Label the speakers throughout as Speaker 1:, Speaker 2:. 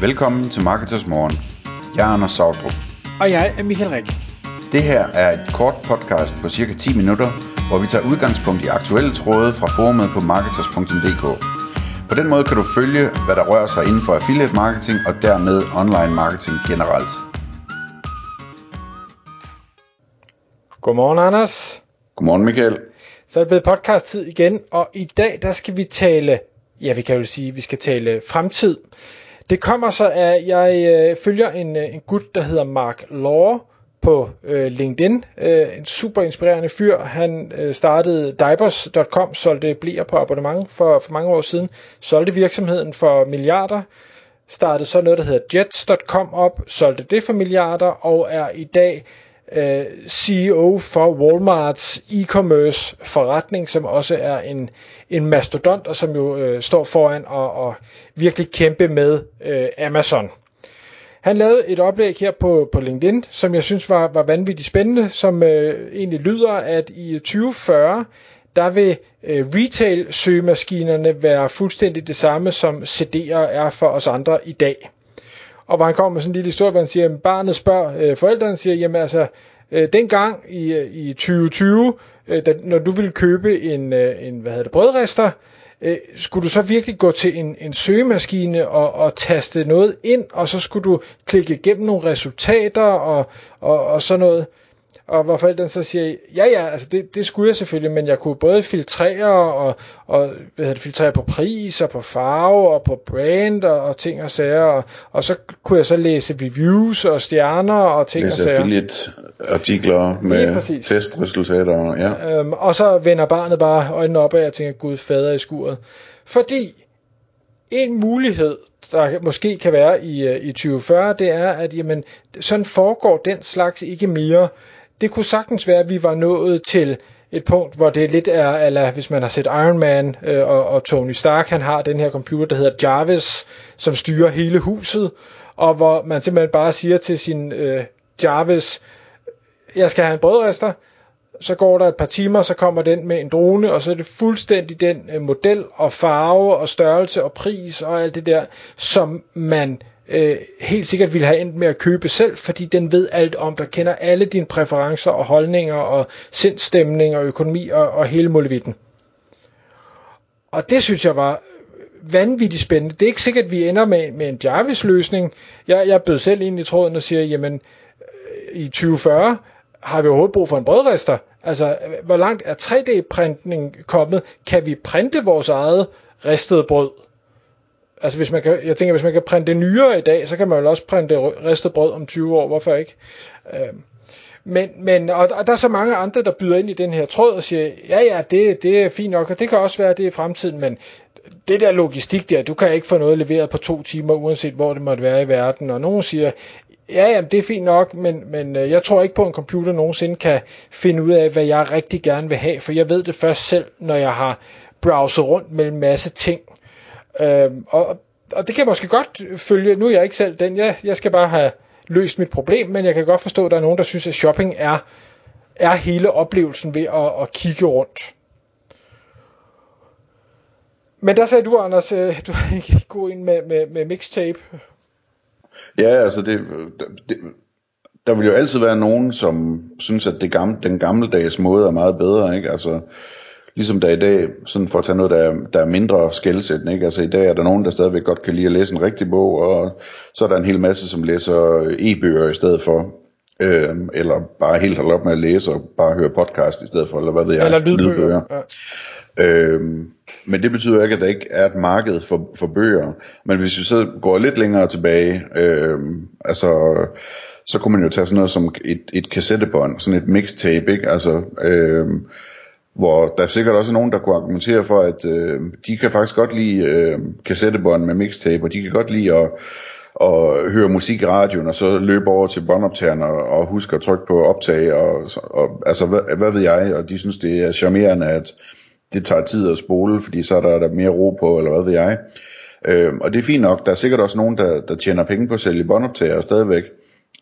Speaker 1: Velkommen til Marketers Morgen. Jeg er Anders Sautrup.
Speaker 2: Og jeg er Michael Rik.
Speaker 1: Det her er et kort podcast på cirka 10 minutter, hvor vi tager udgangspunkt i aktuelle tråde fra forumet på marketers.dk. På den måde kan du følge, hvad der rører sig inden for affiliate marketing og dermed online marketing generelt.
Speaker 2: Godmorgen, Anders.
Speaker 1: Godmorgen Michael.
Speaker 2: Så er det blevet podcast-tid igen, og i dag der skal vi tale, ja vi kan jo sige, vi skal tale fremtid. Det kommer så, at jeg øh, følger en, øh, en gut, der hedder Mark Law på øh, LinkedIn. Øh, en super inspirerende fyr. Han øh, startede Diapers.com, solgte bliver på abonnement for, for mange år siden. Solgte virksomheden for milliarder. Startede så noget, der hedder Jets.com op, solgte det for milliarder og er i dag øh, CEO for Walmarts e-commerce forretning, som også er en, en mastodont, og som jo øh, står foran og, og virkelig kæmpe med øh, Amazon. Han lavede et oplæg her på, på LinkedIn, som jeg synes var, var vanvittigt spændende, som øh, egentlig lyder, at i 2040, der vil øh, retail-søgemaskinerne være fuldstændig det samme, som CD'er er for os andre i dag. Og hvor han kommer med sådan en lille historie, hvor han siger, at barnet spørger øh, forældrene, siger, jamen altså, øh, dengang i, øh, i 2020, øh, da, når du ville købe en, øh, en hvad hedder det, brødrester, øh, skulle du så virkelig gå til en, en søgemaskine og, og taste noget ind, og så skulle du klikke igennem nogle resultater og, og, og sådan noget. Og hvor forældrene så siger, ja ja, altså det, det skulle jeg selvfølgelig, men jeg kunne både filtrere og, og hvad hedder det, filtrere på pris og på farve og på brand og, og ting og sager. Og, og så kunne jeg så læse reviews og stjerner og ting
Speaker 1: Læse
Speaker 2: og sager.
Speaker 1: affiliate artikler med
Speaker 2: præcis.
Speaker 1: testresultater. Ja.
Speaker 2: Øhm, og så vender barnet bare øjnene op, og jeg tænker, Gud fader i skuret. Fordi en mulighed, der måske kan være i, øh, i 2040, det er, at jamen, sådan foregår den slags ikke mere. Det kunne sagtens være, at vi var nået til et punkt, hvor det lidt er, eller hvis man har set Iron Man øh, og, og Tony Stark, han har den her computer, der hedder Jarvis, som styrer hele huset, og hvor man simpelthen bare siger til sin øh, Jarvis, jeg skal have en brødrester, så går der et par timer, så kommer den med en drone, og så er det fuldstændig den øh, model og farve og størrelse og pris og alt det der, som man øh, helt sikkert ville have endt med at købe selv, fordi den ved alt om, dig, kender alle dine præferencer og holdninger og sindstemning og økonomi og, og hele muligheden. Og det synes jeg var vanvittigt spændende. Det er ikke sikkert, at vi ender med, med en Jarvis-løsning. Jeg, jeg bød selv ind i tråden og siger, jamen øh, i 2040 har vi overhovedet brug for en brødrester? Altså, hvor langt er 3D-printning kommet? Kan vi printe vores eget ristede brød? Altså, hvis man kan, jeg tænker, hvis man kan printe nyere i dag, så kan man jo også printe ristet brød om 20 år. Hvorfor ikke? Øh, men, men og, og der er så mange andre, der byder ind i den her tråd og siger, ja ja, det, det er fint nok, og det kan også være, det er fremtiden, men det der logistik der, du kan ikke få noget leveret på to timer, uanset hvor det måtte være i verden. Og nogen siger, ja, ja, det er fint nok, men, men øh, jeg tror ikke på, at en computer nogensinde kan finde ud af, hvad jeg rigtig gerne vil have, for jeg ved det først selv, når jeg har browset rundt mellem masse ting. Øhm, og, og det kan jeg måske godt følge. Nu er jeg ikke selv den. Jeg, jeg skal bare have løst mit problem, men jeg kan godt forstå, at der er nogen, der synes, at shopping er, er hele oplevelsen ved at, at kigge rundt. Men der sagde du, Anders, øh, du ikke god ind med, med, med mixtape.
Speaker 1: Ja, altså det, det, der vil jo altid være nogen, som synes, at det gamle, den gammeldags måde er meget bedre, ikke? Altså, ligesom der i dag, sådan for at tage noget, der er, der er mindre skældsættende, ikke? Altså i dag er der nogen, der stadigvæk godt kan lide at læse en rigtig bog, og så er der en hel masse, som læser e-bøger i stedet for, øh, eller bare helt holder op med at læse og bare høre podcast i stedet for, eller hvad ved jeg,
Speaker 2: Eller lydbøger. Ja.
Speaker 1: Øhm, men det betyder ikke, at der ikke er et marked for, for bøger. Men hvis vi så går lidt længere tilbage, øhm, altså, så kunne man jo tage sådan noget som et, et kassettebånd, sådan et mixtape, ikke? Altså, øhm, hvor der er sikkert også nogen, der kunne argumentere for, at øh, de kan faktisk godt lide øh, kassettebånd med mixtape, og de kan godt lide at, at høre musik i radioen, og så løbe over til båndoptageren og, og huske at trykke på optag, og, og altså, hvad, hvad ved jeg, og de synes, det er charmerende, at det tager tid at spole, fordi så er der, der mere ro på, eller hvad ved jeg. Øh, og det er fint nok, der er sikkert også nogen, der, der tjener penge på at sælge båndoptager stadigvæk,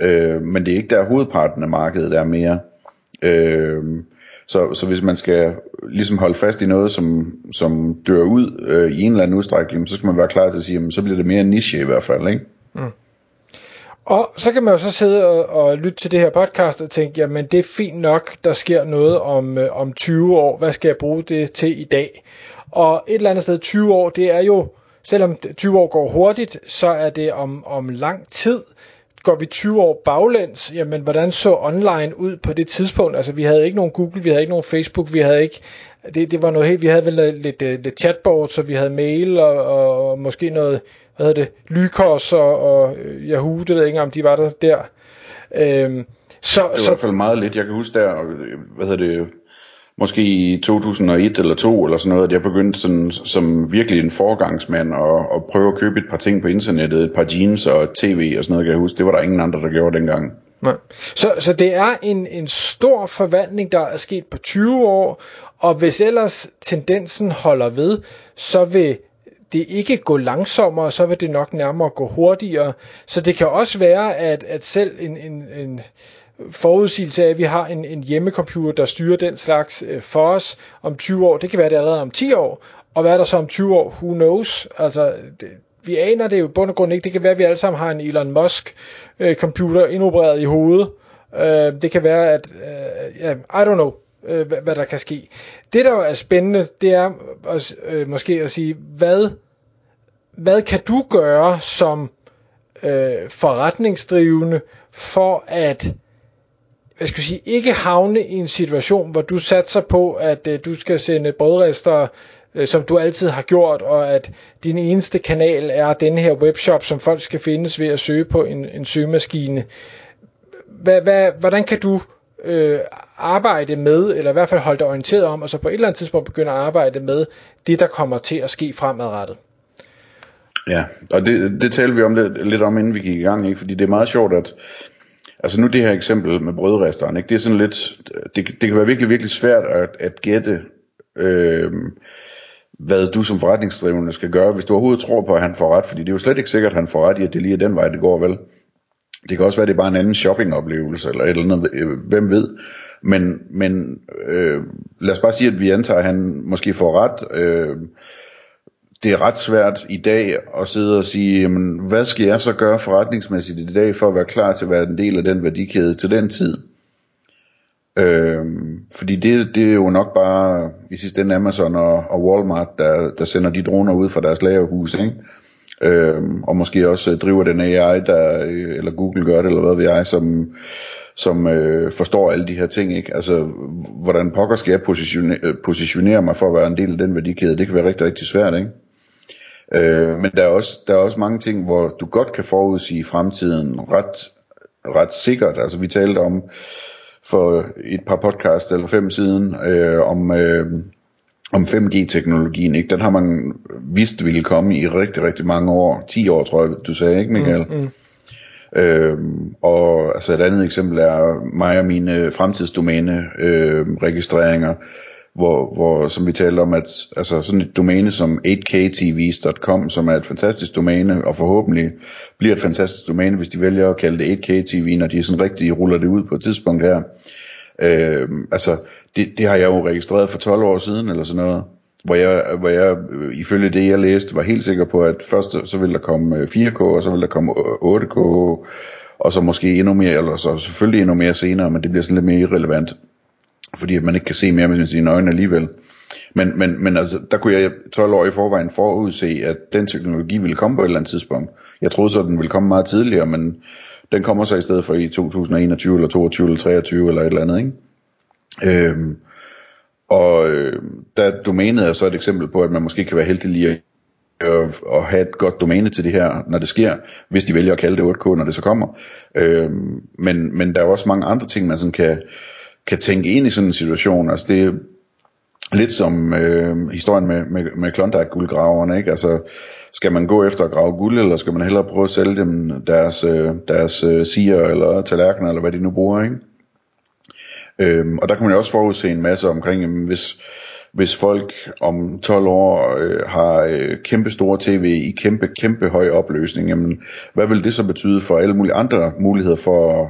Speaker 1: øh, men det er ikke der hovedparten af markedet er mere. Øh, så, så hvis man skal ligesom holde fast i noget, som, som dør ud øh, i en eller anden udstrækning, så skal man være klar til at sige, jamen, så bliver det mere niche i hvert fald, ikke? Mm.
Speaker 2: Og så kan man jo så sidde og, og lytte til det her podcast og tænke, jamen det er fint nok, der sker noget om, øh, om 20 år. Hvad skal jeg bruge det til i dag? Og et eller andet sted 20 år, det er jo, selvom 20 år går hurtigt, så er det om, om lang tid. Går vi 20 år baglæns, jamen hvordan så online ud på det tidspunkt? Altså vi havde ikke nogen Google, vi havde ikke nogen Facebook, vi havde ikke det, det var noget helt, vi havde vel lidt, lidt, lidt chatboard, så vi havde mail og, og, og måske noget, hvad hedder det, Lykos og, og Yahoo, det ved jeg ikke om de var der der. Øhm,
Speaker 1: så, det var så, i hvert fald meget lidt. Jeg kan huske der, hvad hedder det, måske i 2001 eller 2 eller sådan noget, at jeg begyndte sådan, som virkelig en forgangsmand at, at prøve at købe et par ting på internettet, et par jeans og tv og sådan noget, kan jeg huske. Det var der ingen andre, der gjorde dengang.
Speaker 2: Nej. Så, så det er en, en stor forvandling, der er sket på 20 år, og hvis ellers tendensen holder ved, så vil det ikke gå langsommere, så vil det nok nærmere gå hurtigere. Så det kan også være, at, at selv en, en, en forudsigelse af, at vi har en, en hjemmecomputer, der styrer den slags øh, for os om 20 år. Det kan være det allerede om 10 år. Og hvad er der så om 20 år? Who knows? Altså, det, vi aner det jo bund og grund ikke. Det kan være, at vi alle sammen har en Elon Musk øh, computer indopereret i hovedet. Øh, det kan være, at øh, ja, I don't know, øh, hvad, hvad der kan ske. Det, der jo er spændende, det er også, øh, måske at sige, hvad, hvad kan du gøre som øh, forretningsdrivende for at hvad skal jeg sige, ikke havne i en situation, hvor du satser på, at øh, du skal sende brødrester, øh, som du altid har gjort, og at din eneste kanal er den her webshop, som folk skal findes ved at søge på en, en søgemaskine. Hvad, hvad, hvordan kan du øh, arbejde med, eller i hvert fald holde dig orienteret om, og så på et eller andet tidspunkt begynde at arbejde med det, der kommer til at ske fremadrettet?
Speaker 1: Ja, og det, det talte vi om lidt, lidt om, inden vi gik i gang, ikke? fordi det er meget sjovt, at Altså nu det her eksempel med brødresteren, ikke? det er sådan lidt, det, det kan være virkelig, virkelig svært at, at gætte, øh, hvad du som forretningsdrivende skal gøre, hvis du overhovedet tror på, at han får ret, fordi det er jo slet ikke sikkert, at han får ret i, at det lige er den vej, det går, vel? Det kan også være, at det er bare en anden shoppingoplevelse, eller et eller andet, øh, hvem ved. Men, men øh, lad os bare sige, at vi antager, at han måske får ret. Øh, det er ret svært i dag at sidde og sige, jamen, hvad skal jeg så gøre forretningsmæssigt i dag, for at være klar til at være en del af den værdikæde til den tid? Øhm, fordi det, det er jo nok bare i sidste ende Amazon og, og Walmart, der, der sender de droner ud fra deres lagerhus, ikke? Øhm, og måske også øh, driver den AI, der, øh, eller Google gør det, eller hvad ved jeg, som, som øh, forstår alle de her ting, ikke? Altså, hvordan pokker skal jeg positionere, øh, positionere mig for at være en del af den værdikæde, det kan være rigtig, rigtig svært, ikke? Øh, men der er, også, der er også mange ting, hvor du godt kan forudsige fremtiden ret, ret sikkert. Altså vi talte om for et par podcast eller fem siden øh, om, øh, om 5G-teknologien. Ikke? Den har man vidst ville komme i rigtig, rigtig mange år. 10 år, tror jeg, du sagde, ikke Michael? Mm, mm. Øhm, og altså et andet eksempel er mig og mine fremtidsdomæne øh, registreringer hvor, hvor som vi talte om, at altså sådan et domæne som 8ktvs.com, som er et fantastisk domæne, og forhåbentlig bliver et fantastisk domæne, hvis de vælger at kalde det 8ktv, når de sådan rigtig ruller det ud på et tidspunkt her. Øh, altså, det, det har jeg jo registreret for 12 år siden, eller sådan noget, hvor jeg, hvor jeg øh, ifølge det, jeg læste, var helt sikker på, at først så ville der komme øh, 4K, og så ville der komme øh, 8K, og så måske endnu mere, eller så selvfølgelig endnu mere senere, men det bliver sådan lidt mere irrelevant fordi man ikke kan se mere med sine øjne alligevel. Men, men, men altså, der kunne jeg 12 år i forvejen forudse, at den teknologi ville komme på et eller andet tidspunkt. Jeg troede så, at den ville komme meget tidligere, men den kommer så i stedet for i 2021 eller 22 eller 23 eller et eller andet, ikke? Øhm, og øh, der domænet er så et eksempel på, at man måske kan være heldig lige at, at, have et godt domæne til det her, når det sker, hvis de vælger at kalde det 8K, når det så kommer. Øhm, men, men der er også mange andre ting, man sådan kan, kan tænke ind i sådan en situation. Altså det er lidt som øh, historien med, med, med Klondike guldgraverne, ikke? Altså skal man gå efter at grave guld, eller skal man hellere prøve at sælge dem deres, øh, deres øh, siger eller tallerkener, eller hvad de nu bruger, ikke? Øhm, og der kan man jo også forudse en masse omkring, jamen, hvis, hvis folk om 12 år øh, har øh, kæmpe store tv i kæmpe, kæmpe høj opløsning, jamen, hvad vil det så betyde for alle mulige andre muligheder for at,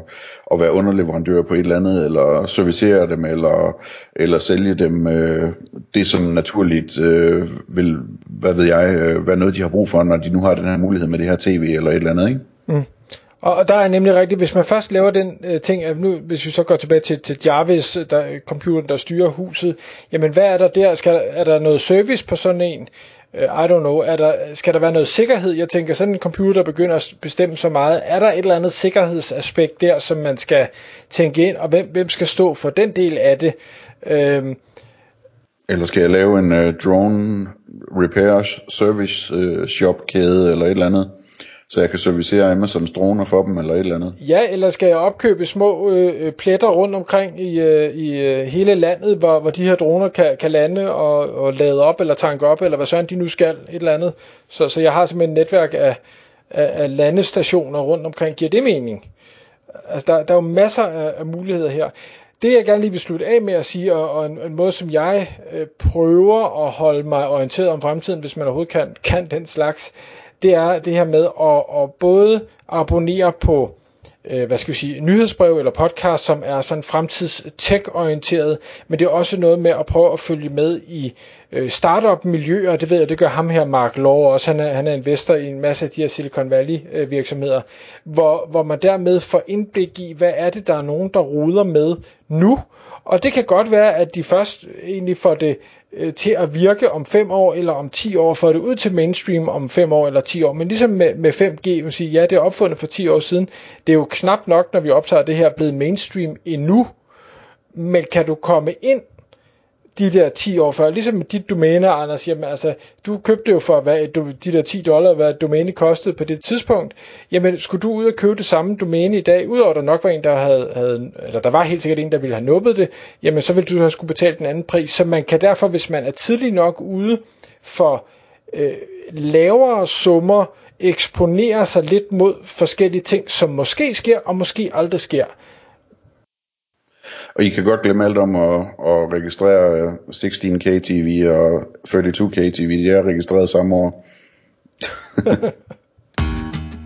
Speaker 1: at være underleverandør på et eller andet, eller servicere dem, eller, eller sælge dem øh, det, som naturligt øh, vil, hvad ved jeg, øh, være noget, de har brug for, når de nu har den her mulighed med det her tv, eller et eller andet, ikke? Mm.
Speaker 2: Og, og der er nemlig rigtigt, hvis man først laver den øh, ting, at nu, hvis vi så går tilbage til, til Jarvis, øh, der, computeren, der styrer huset, jamen hvad er der der? Skal, er der noget service på sådan en? Øh, I don't know. Er der, skal der være noget sikkerhed? Jeg tænker, sådan en computer, begynder at bestemme så meget, er der et eller andet sikkerhedsaspekt der, som man skal tænke ind, og hvem, hvem skal stå for den del af det? Øhm,
Speaker 1: eller skal jeg lave en uh, drone repair service uh, shop kæde eller et eller andet? Så jeg kan servicere Amazons droner for dem, eller et eller andet.
Speaker 2: Ja, eller skal jeg opkøbe små øh, pletter rundt omkring i, øh, i øh, hele landet, hvor, hvor de her droner kan, kan lande og, og lade op, eller tanke op, eller hvad sådan de nu skal, et eller andet. Så, så jeg har simpelthen et netværk af, af, af landestationer rundt omkring. Giver det mening? Altså, der, der er jo masser af, af muligheder her. Det jeg gerne lige vil slutte af med at sige, og, og en, en måde som jeg øh, prøver at holde mig orienteret om fremtiden, hvis man overhovedet kan, kan den slags, det er det her med at, at både abonnere på øh, hvad skal vi sige, nyhedsbrev eller podcast, som er sådan fremtids tech-orienteret, men det er også noget med at prøve at følge med i øh, startup-miljøer, det ved jeg, det gør ham her, Mark Law også, han er, han er investor i en masse af de her Silicon Valley-virksomheder, øh, hvor, hvor man dermed får indblik i, hvad er det, der er nogen, der ruder med nu, og det kan godt være, at de først egentlig får det øh, til at virke om 5 år eller om 10 år, får det ud til mainstream om 5 år eller 10 år. Men ligesom med, med 5G, man sige, ja, det er opfundet for 10 år siden. Det er jo knap nok, når vi optager det her, blevet mainstream endnu. Men kan du komme ind de der 10 år før. Ligesom med dit domæne, Anders, jamen altså, du købte jo for hvad, de der 10 dollar, hvad domæne kostede på det tidspunkt. Jamen, skulle du ud og købe det samme domæne i dag, udover der nok var en, der havde, havde, eller der var helt sikkert en, der ville have nubbet det, jamen så ville du have skulle betale den anden pris. Så man kan derfor, hvis man er tidlig nok ude for øh, lavere summer, eksponere sig lidt mod forskellige ting, som måske sker, og måske aldrig sker.
Speaker 1: Og I kan godt glemme alt om at, at registrere 16K TV og 32K TV. De er registreret samme år.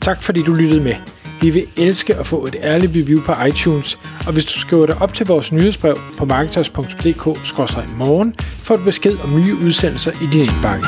Speaker 2: tak fordi du lyttede med. Vi vil elske at få et ærligt review på iTunes, og hvis du skriver dig op til vores nyhedsbrev på marketers.dk-morgen, får du besked om nye udsendelser i din indbakke.